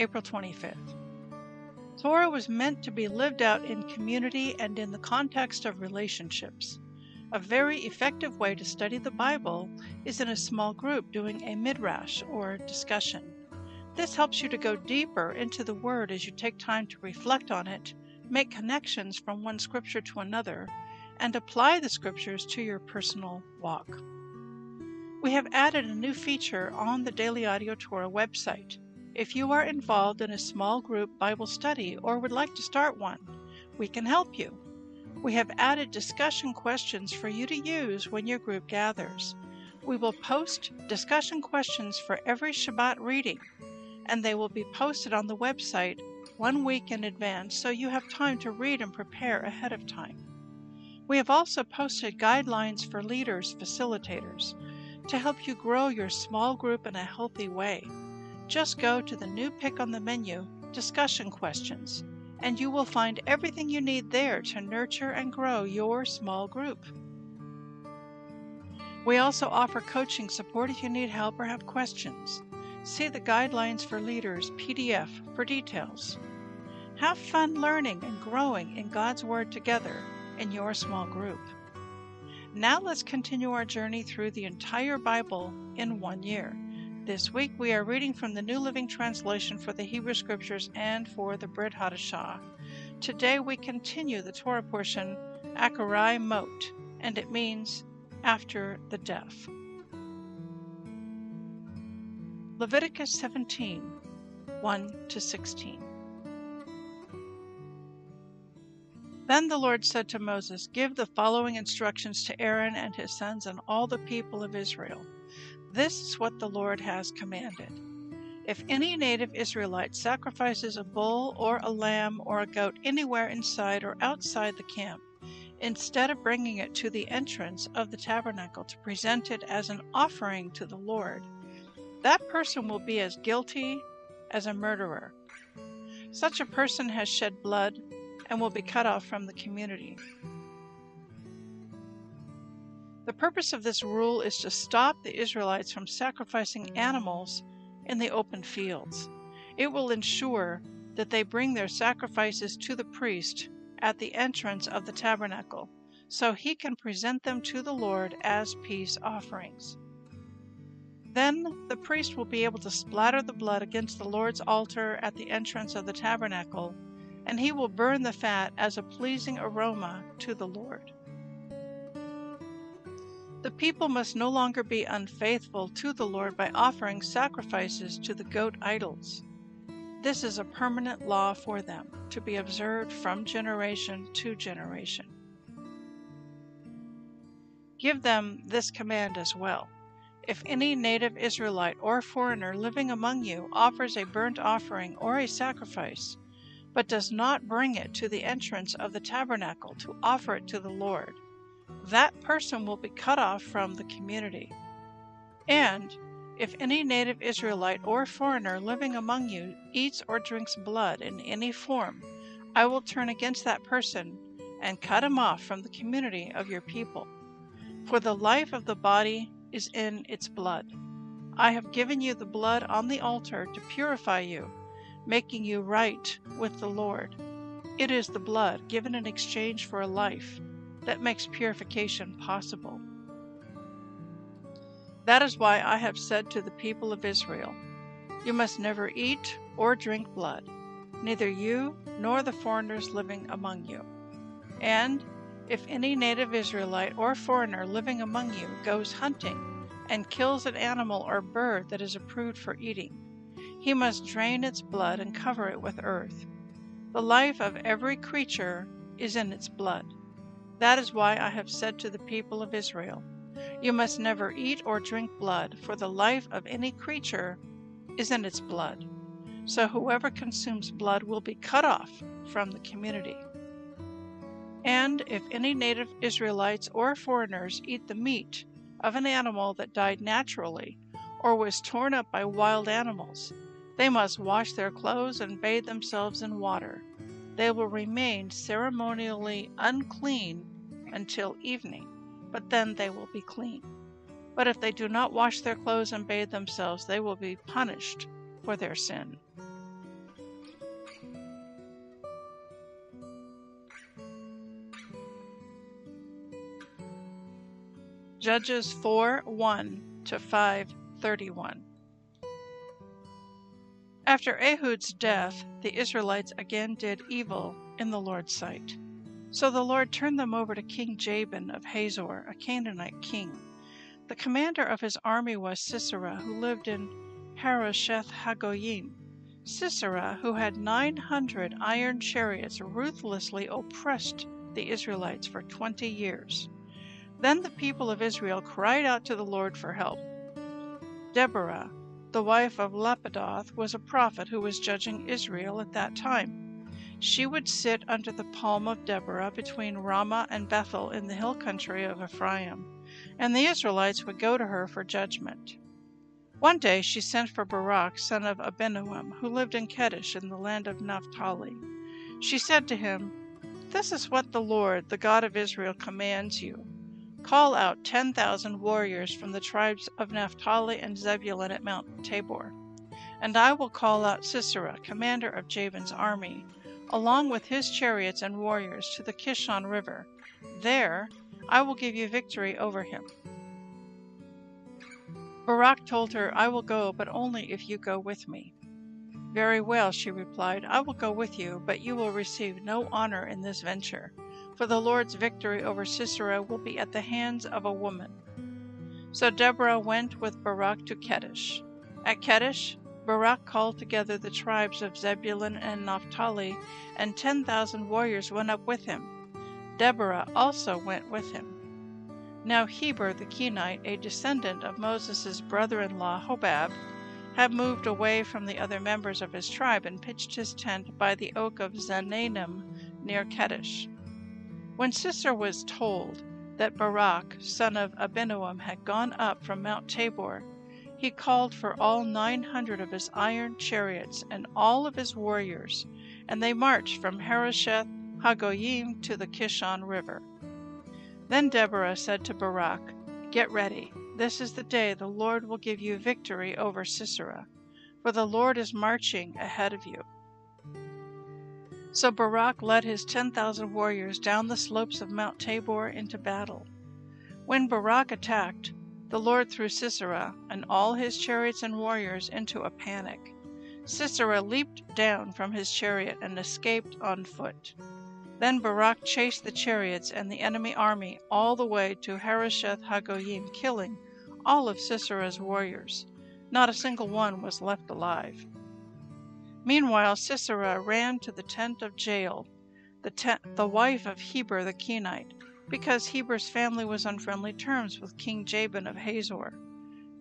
April 25th. Torah was meant to be lived out in community and in the context of relationships. A very effective way to study the Bible is in a small group doing a midrash or discussion. This helps you to go deeper into the Word as you take time to reflect on it, make connections from one scripture to another, and apply the scriptures to your personal walk. We have added a new feature on the Daily Audio Torah website. If you are involved in a small group Bible study or would like to start one, we can help you. We have added discussion questions for you to use when your group gathers. We will post discussion questions for every Shabbat reading, and they will be posted on the website one week in advance so you have time to read and prepare ahead of time. We have also posted guidelines for leaders, facilitators, to help you grow your small group in a healthy way. Just go to the new pick on the menu, Discussion Questions, and you will find everything you need there to nurture and grow your small group. We also offer coaching support if you need help or have questions. See the Guidelines for Leaders PDF for details. Have fun learning and growing in God's Word together in your small group. Now let's continue our journey through the entire Bible in one year. This week we are reading from the New Living Translation for the Hebrew Scriptures and for the Brit Hadashah. Today we continue the Torah portion Acharei Mot, and it means after the death. Leviticus 17 1 to 16. Then the Lord said to Moses, Give the following instructions to Aaron and his sons and all the people of Israel. This is what the Lord has commanded. If any native Israelite sacrifices a bull or a lamb or a goat anywhere inside or outside the camp, instead of bringing it to the entrance of the tabernacle to present it as an offering to the Lord, that person will be as guilty as a murderer. Such a person has shed blood and will be cut off from the community. The purpose of this rule is to stop the Israelites from sacrificing animals in the open fields. It will ensure that they bring their sacrifices to the priest at the entrance of the tabernacle, so he can present them to the Lord as peace offerings. Then the priest will be able to splatter the blood against the Lord's altar at the entrance of the tabernacle and he will burn the fat as a pleasing aroma to the Lord. The people must no longer be unfaithful to the Lord by offering sacrifices to the goat idols. This is a permanent law for them, to be observed from generation to generation. Give them this command as well. If any native Israelite or foreigner living among you offers a burnt offering or a sacrifice, but does not bring it to the entrance of the tabernacle to offer it to the Lord, that person will be cut off from the community. And if any native Israelite or foreigner living among you eats or drinks blood in any form, I will turn against that person and cut him off from the community of your people. For the life of the body is in its blood. I have given you the blood on the altar to purify you making you right with the Lord. It is the blood given in exchange for a life that makes purification possible. That is why I have said to the people of Israel, You must never eat or drink blood, neither you, nor the foreigners living among you. And if any native Israelite or foreigner living among you goes hunting and kills an animal or bird that is approved for eating, he must drain its blood and cover it with earth. The life of every creature is in its blood. That is why I have said to the people of Israel, You must never eat or drink blood, for the life of any creature is in its blood. So whoever consumes blood will be cut off from the community. And if any native Israelites or foreigners eat the meat of an animal that died naturally or was torn up by wild animals, they must wash their clothes and bathe themselves in water. They will remain ceremonially unclean until evening, but then they will be clean. But if they do not wash their clothes and bathe themselves, they will be punished for their sin. Judges 4 1 to 5 31. After Ehud's death, the Israelites again did evil in the Lord's sight. So the Lord turned them over to King Jabin of Hazor, a Canaanite king. The commander of his army was Sisera, who lived in Harosheth Hagoyim. Sisera, who had 900 iron chariots, ruthlessly oppressed the Israelites for 20 years. Then the people of Israel cried out to the Lord for help. Deborah, the wife of Lapidoth, was a prophet who was judging Israel at that time. She would sit under the palm of Deborah between Ramah and Bethel in the hill country of Ephraim, and the Israelites would go to her for judgment. One day she sent for Barak, son of Abinoam, who lived in Kedesh in the land of Naphtali. She said to him, This is what the Lord, the God of Israel, commands you. Call out 10,000 warriors from the tribes of Naphtali and Zebulun at Mount Tabor. And I will call out Sisera, commander of Jabin's army, along with his chariots and warriors, to the Kishon River. There I will give you victory over him. Barak told her, I will go, but only if you go with me. Very well, she replied, I will go with you, but you will receive no honor in this venture for the Lord's victory over Sisera will be at the hands of a woman. So Deborah went with Barak to Kedesh. At Kedesh, Barak called together the tribes of Zebulun and Naphtali, and ten thousand warriors went up with him. Deborah also went with him. Now Heber the Kenite, a descendant of Moses' brother in law Hobab, had moved away from the other members of his tribe and pitched his tent by the oak of Zaanannim near Kedesh. When Sisera was told that Barak, son of Abinoam, had gone up from Mount Tabor, he called for all nine hundred of his iron chariots and all of his warriors, and they marched from Harosheth Hagoyim to the Kishon River. Then Deborah said to Barak, Get ready. This is the day the Lord will give you victory over Sisera, for the Lord is marching ahead of you. So Barak led his 10,000 warriors down the slopes of Mount Tabor into battle. When Barak attacked, the Lord threw Sisera and all his chariots and warriors into a panic. Sisera leaped down from his chariot and escaped on foot. Then Barak chased the chariots and the enemy army all the way to Harosheth Hagoyim, killing all of Sisera's warriors. Not a single one was left alive. Meanwhile Sisera ran to the tent of Jael, the, tent, the wife of Heber the Kenite, because Heber's family was on friendly terms with King Jabin of Hazor.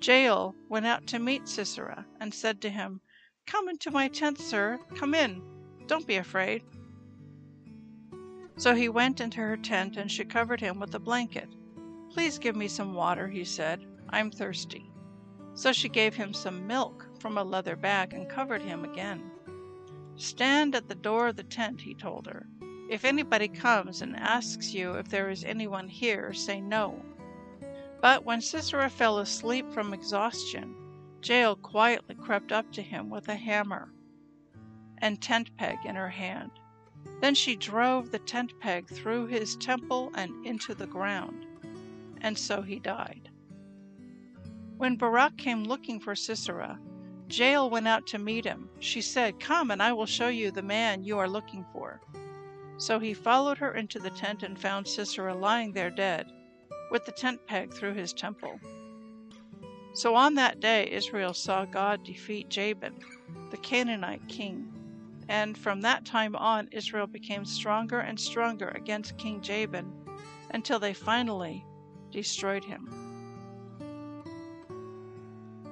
Jael went out to meet Sisera and said to him, Come into my tent, sir. Come in. Don't be afraid. So he went into her tent and she covered him with a blanket. Please give me some water, he said. I'm thirsty. So she gave him some milk from a leather bag and covered him again. Stand at the door of the tent, he told her. If anybody comes and asks you if there is anyone here, say no. But when Sisera fell asleep from exhaustion, Jael quietly crept up to him with a hammer and tent peg in her hand. Then she drove the tent peg through his temple and into the ground, and so he died. When Barak came looking for Sisera, Jael went out to meet him. She said, Come, and I will show you the man you are looking for. So he followed her into the tent and found Sisera lying there dead, with the tent peg through his temple. So on that day Israel saw God defeat Jabin, the Canaanite king. And from that time on, Israel became stronger and stronger against King Jabin until they finally destroyed him.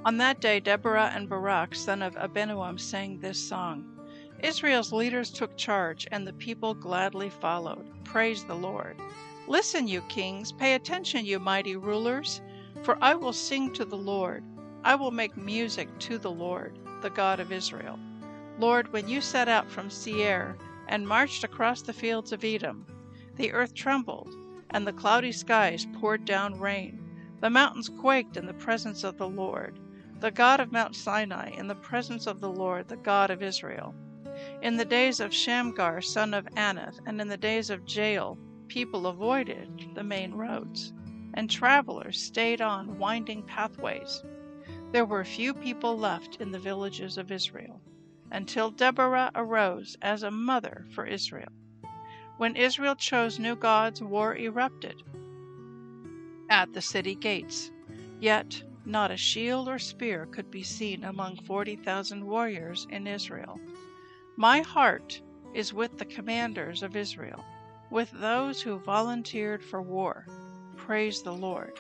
On that day, Deborah and Barak, son of Abinoam, sang this song. Israel's leaders took charge, and the people gladly followed. Praise the Lord. Listen, you kings, pay attention, you mighty rulers, for I will sing to the Lord. I will make music to the Lord, the God of Israel. Lord, when you set out from Seir and marched across the fields of Edom, the earth trembled, and the cloudy skies poured down rain. The mountains quaked in the presence of the Lord, the God of Mount Sinai, in the presence of the Lord, the God of Israel. In the days of Shamgar, son of Anath, and in the days of Jael, people avoided the main roads, and travelers stayed on winding pathways. There were few people left in the villages of Israel, until Deborah arose as a mother for Israel. When Israel chose new gods, war erupted at the city gates. Yet not a shield or spear could be seen among 40,000 warriors in Israel. My heart is with the commanders of Israel, with those who volunteered for war. Praise the Lord.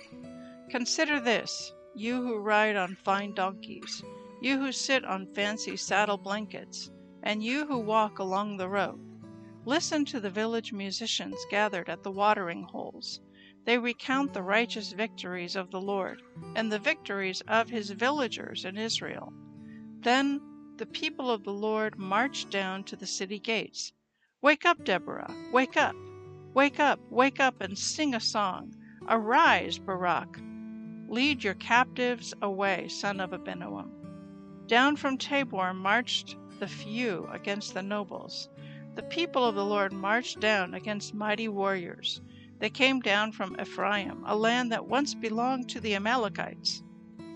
Consider this, you who ride on fine donkeys, you who sit on fancy saddle blankets, and you who walk along the road. Listen to the village musicians gathered at the watering holes. They recount the righteous victories of the Lord and the victories of his villagers in Israel. Then the people of the Lord marched down to the city gates. Wake up, Deborah! Wake up! Wake up! Wake up and sing a song! Arise, Barak! Lead your captives away, son of Abinoam. Down from Tabor marched the few against the nobles. The people of the Lord marched down against mighty warriors. They came down from Ephraim, a land that once belonged to the Amalekites.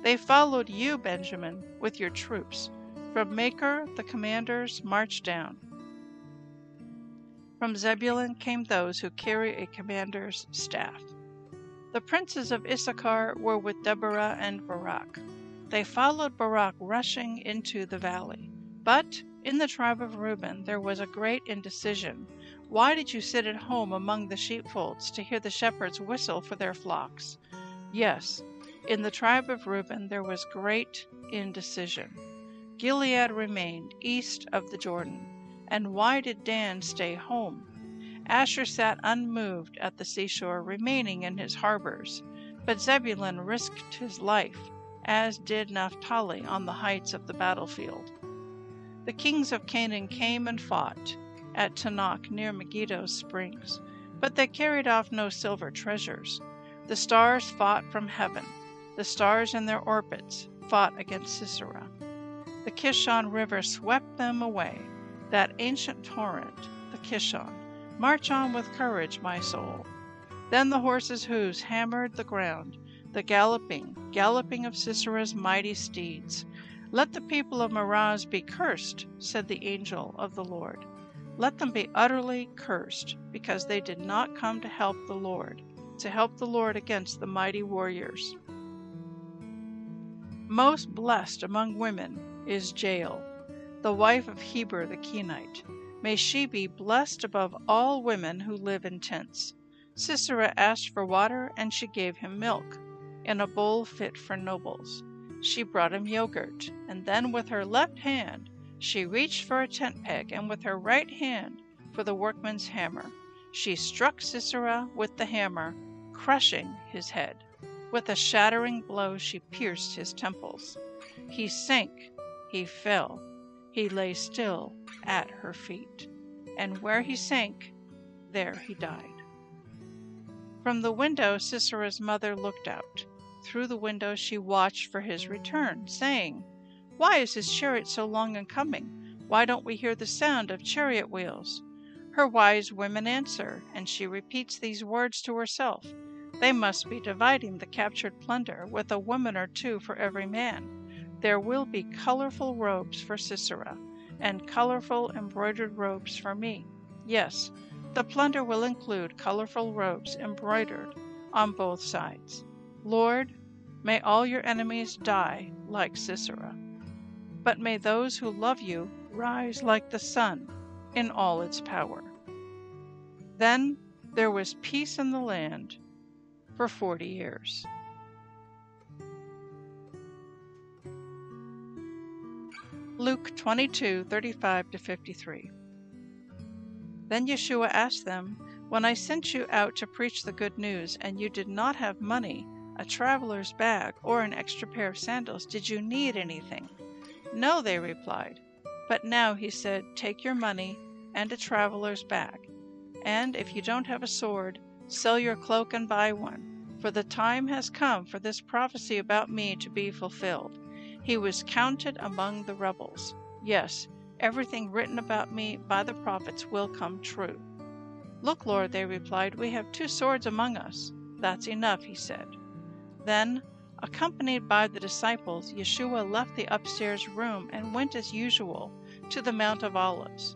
They followed you, Benjamin, with your troops. From Makir the commanders marched down. From Zebulun came those who carry a commander's staff. The princes of Issachar were with Deborah and Barak. They followed Barak rushing into the valley. But in the tribe of Reuben there was a great indecision. Why did you sit at home among the sheepfolds to hear the shepherds whistle for their flocks? Yes, in the tribe of Reuben there was great indecision. Gilead remained east of the Jordan. And why did Dan stay home? Asher sat unmoved at the seashore, remaining in his harbors. But Zebulun risked his life, as did Naphtali on the heights of the battlefield. The kings of Canaan came and fought at Taanach near Megiddo's springs, but they carried off no silver treasures. The stars fought from heaven. The stars in their orbits fought against Sisera. The Kishon River swept them away, that ancient torrent, the Kishon. March on with courage, my soul. Then the horses' hoofs hammered the ground, the galloping, galloping of Sisera's mighty steeds. Let the people of Meroz be cursed, said the angel of the Lord. Let them be utterly cursed, because they did not come to help the Lord, to help the Lord against the mighty warriors. Most blessed among women is Jael, the wife of Heber the Kenite. May she be blessed above all women who live in tents. Sisera asked for water, and she gave him milk, in a bowl fit for nobles. She brought him yogurt, and then with her left hand she reached for a tent peg, and with her right hand for the workman's hammer. She struck Sisera with the hammer, crushing his head. With a shattering blow she pierced his temples. He sank he fell. He lay still at her feet. And where he sank, there he died. From the window, Sisera's mother looked out. Through the window, she watched for his return, saying, Why is his chariot so long in coming? Why don't we hear the sound of chariot wheels? Her wise women answer, and she repeats these words to herself. They must be dividing the captured plunder with a woman or two for every man. there will be colorful robes for Sisera, and colorful embroidered robes for me. Yes, the plunder will include colorful robes embroidered on both sides. Lord, may all your enemies die like Sisera, but may those who love you rise like the sun in all its power. Then there was peace in the land for forty years. Luke 22 35 53. Then Yeshua asked them, When I sent you out to preach the good news, and you did not have money, a traveler's bag, or an extra pair of sandals, did you need anything? No, they replied. But now, he said, Take your money and a traveler's bag and if you don't have a sword, sell your cloak and buy one. For the time has come for this prophecy about me to be fulfilled. He was counted among the rebels. Yes, everything written about me by the prophets will come true. Look, Lord, they replied, we have two swords among us. That's enough, he said. Then, accompanied by the disciples, Yeshua left the upstairs room and went as usual to the Mount of Olives.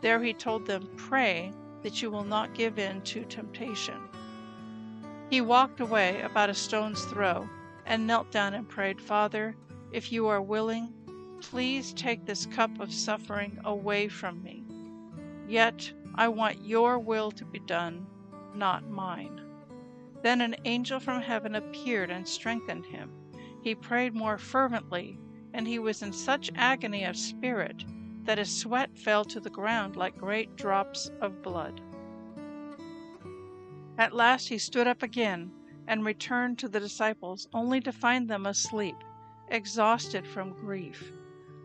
There he told them, Pray that you will not give in to temptation. He walked away about a stone's throw and knelt down and prayed, Father, if you are willing, please take this cup of suffering away from me. Yet I want your will to be done, not mine. Then an angel from heaven appeared and strengthened him. He prayed more fervently, and he was in such agony of spirit that his sweat fell to the ground like great drops of blood. At last he stood up again and returned to the disciples, only to find them asleep, exhausted from grief.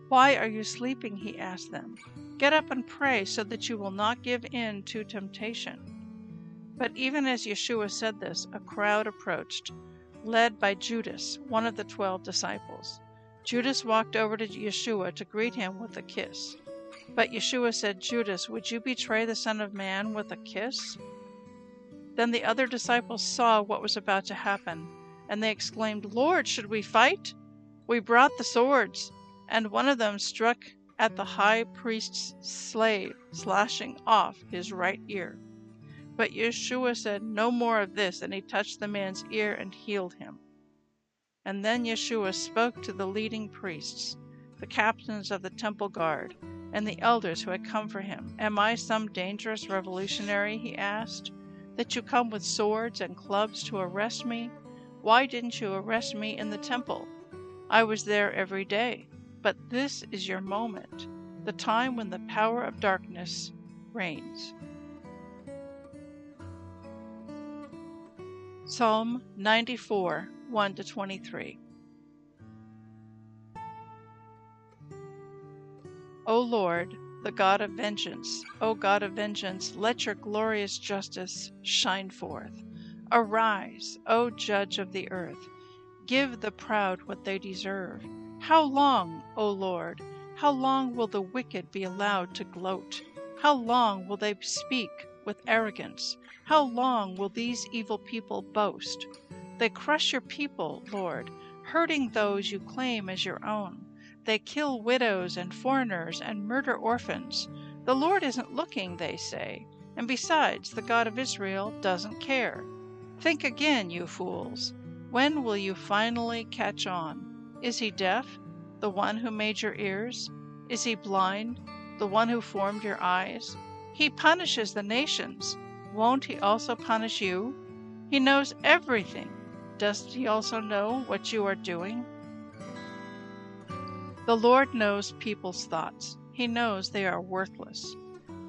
Why are you sleeping? he asked them. Get up and pray so that you will not give in to temptation. But even as Yeshua said this, a crowd approached, led by Judas, one of the twelve disciples. Judas walked over to Yeshua to greet him with a kiss. But Yeshua said, Judas, would you betray the Son of Man with a kiss? Then the other disciples saw what was about to happen, and they exclaimed, Lord, should we fight? We brought the swords. And one of them struck at the high priest's slave, slashing off his right ear. But Yeshua said, No more of this, and he touched the man's ear and healed him. And then Yeshua spoke to the leading priests, the captains of the temple guard, and the elders who had come for him. Am I some dangerous revolutionary, he asked, that you come with swords and clubs to arrest me? Why didn't you arrest me in the temple? I was there every day. But this is your moment, the time when the power of darkness reigns. Psalm 94 1 to 23. O Lord, the God of vengeance, O God of vengeance, let your glorious justice shine forth. Arise, O Judge of the earth, give the proud what they deserve. How long, O Lord, how long will the wicked be allowed to gloat? How long will they speak with arrogance? How long will these evil people boast? They crush your people, Lord, hurting those you claim as your own. They kill widows and foreigners and murder orphans. The Lord isn't looking, they say, and besides, the God of Israel doesn't care. Think again, you fools. When will you finally catch on? Is he deaf, the one who made your ears? Is he blind, the one who formed your eyes? He punishes the nations. Won't he also punish you? He knows everything. Does he also know what you are doing? The Lord knows people's thoughts. He knows they are worthless.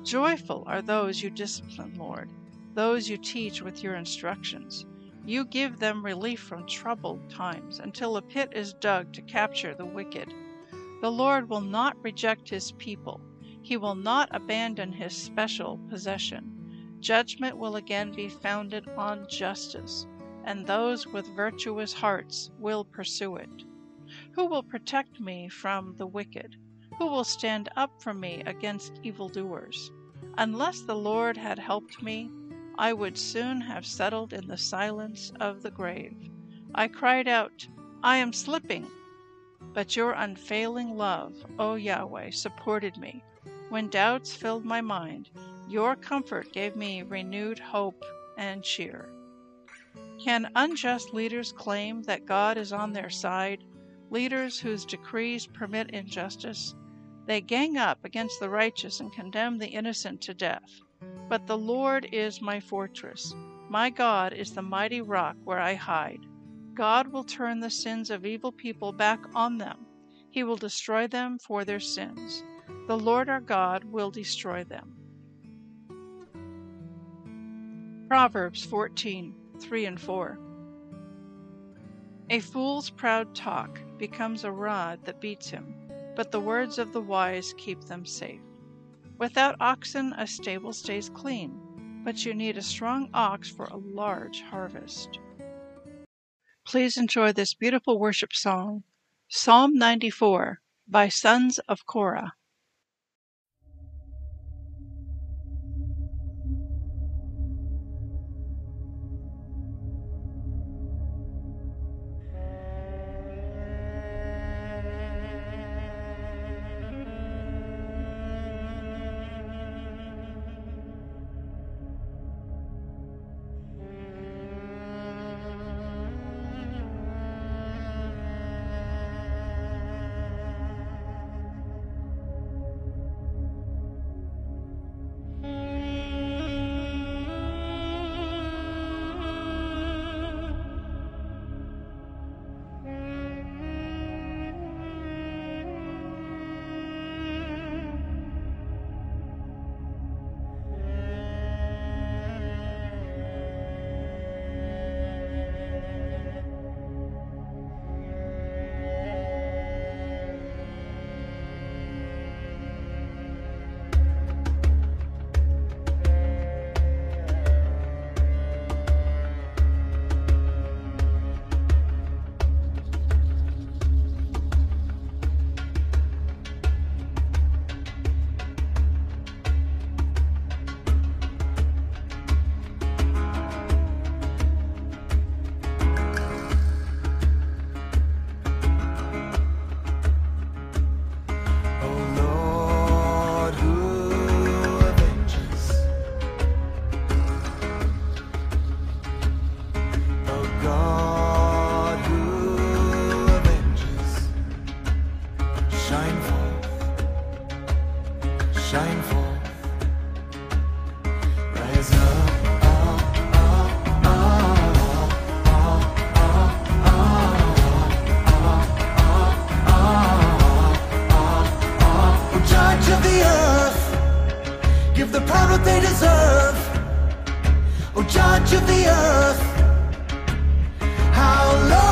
Joyful are those you discipline, Lord, those you teach with your instructions. You give them relief from troubled times until a pit is dug to capture the wicked. The Lord will not reject his people. He will not abandon his special possession. Judgment will again be founded on justice and those with virtuous hearts will pursue it. Who will protect me from the wicked? Who will stand up for me against evildoers? Unless the Lord had helped me, I would soon have settled in the silence of the grave. I cried out, I am slipping. But your unfailing love, O Yahweh, supported me. When doubts filled my mind, your comfort gave me renewed hope and cheer. Can unjust leaders claim that God is on their side? Leaders whose decrees permit injustice? They gang up against the righteous and condemn the innocent to death. But the Lord is my fortress. My God is the mighty rock where I hide. God will turn the sins of evil people back on them. He will destroy them for their sins. The Lord our God will destroy them. Proverbs 14 3 and 4. A fool's proud talk becomes a rod that beats him, but the words of the wise keep them safe. Without oxen, a stable stays clean, but you need a strong ox for a large harvest. Please enjoy this beautiful worship song, Psalm 94 by Sons of Korah. Of what they deserve. Oh, judge of the earth. how impressed,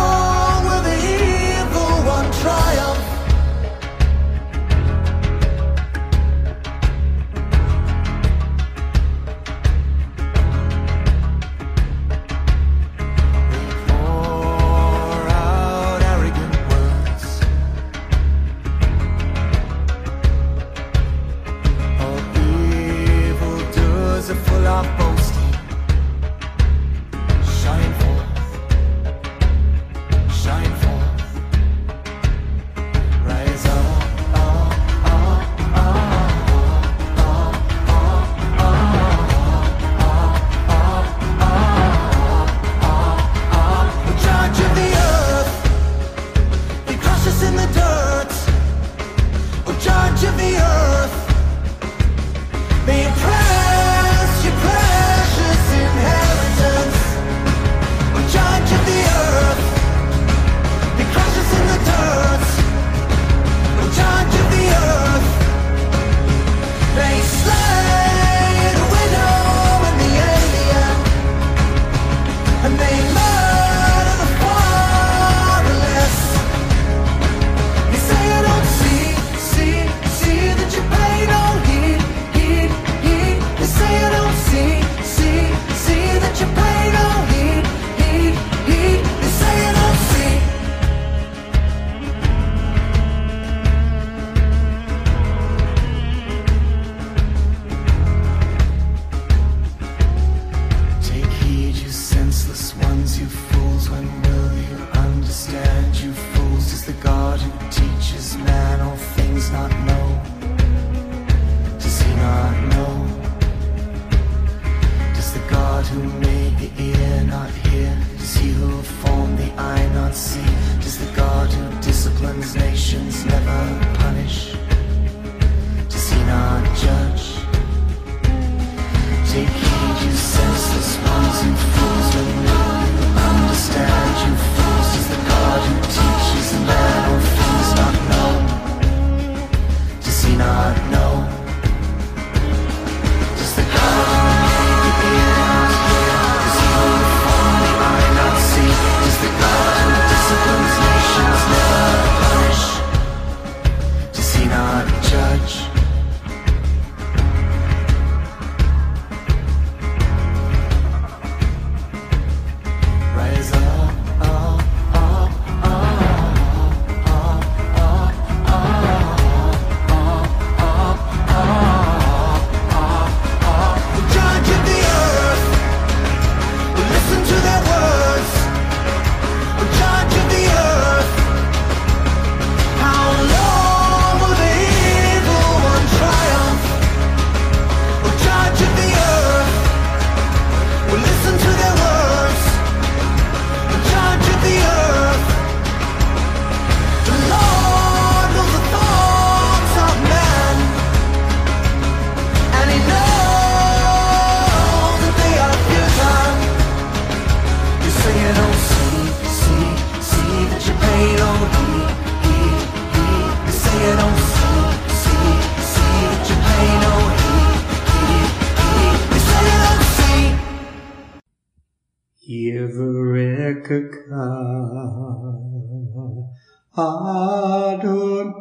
Adonai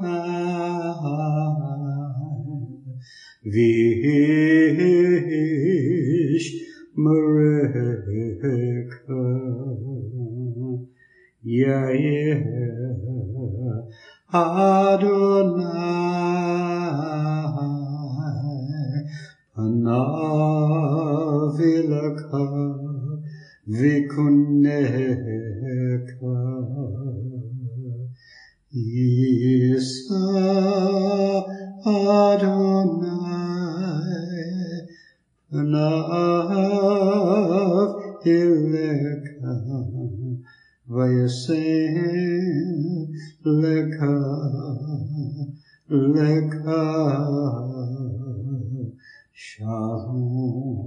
Vishmereka Yair Adonai Panavilaka Vikuneka. Isa Adonai Panav Ileka Vayasein Leka Leka Shalom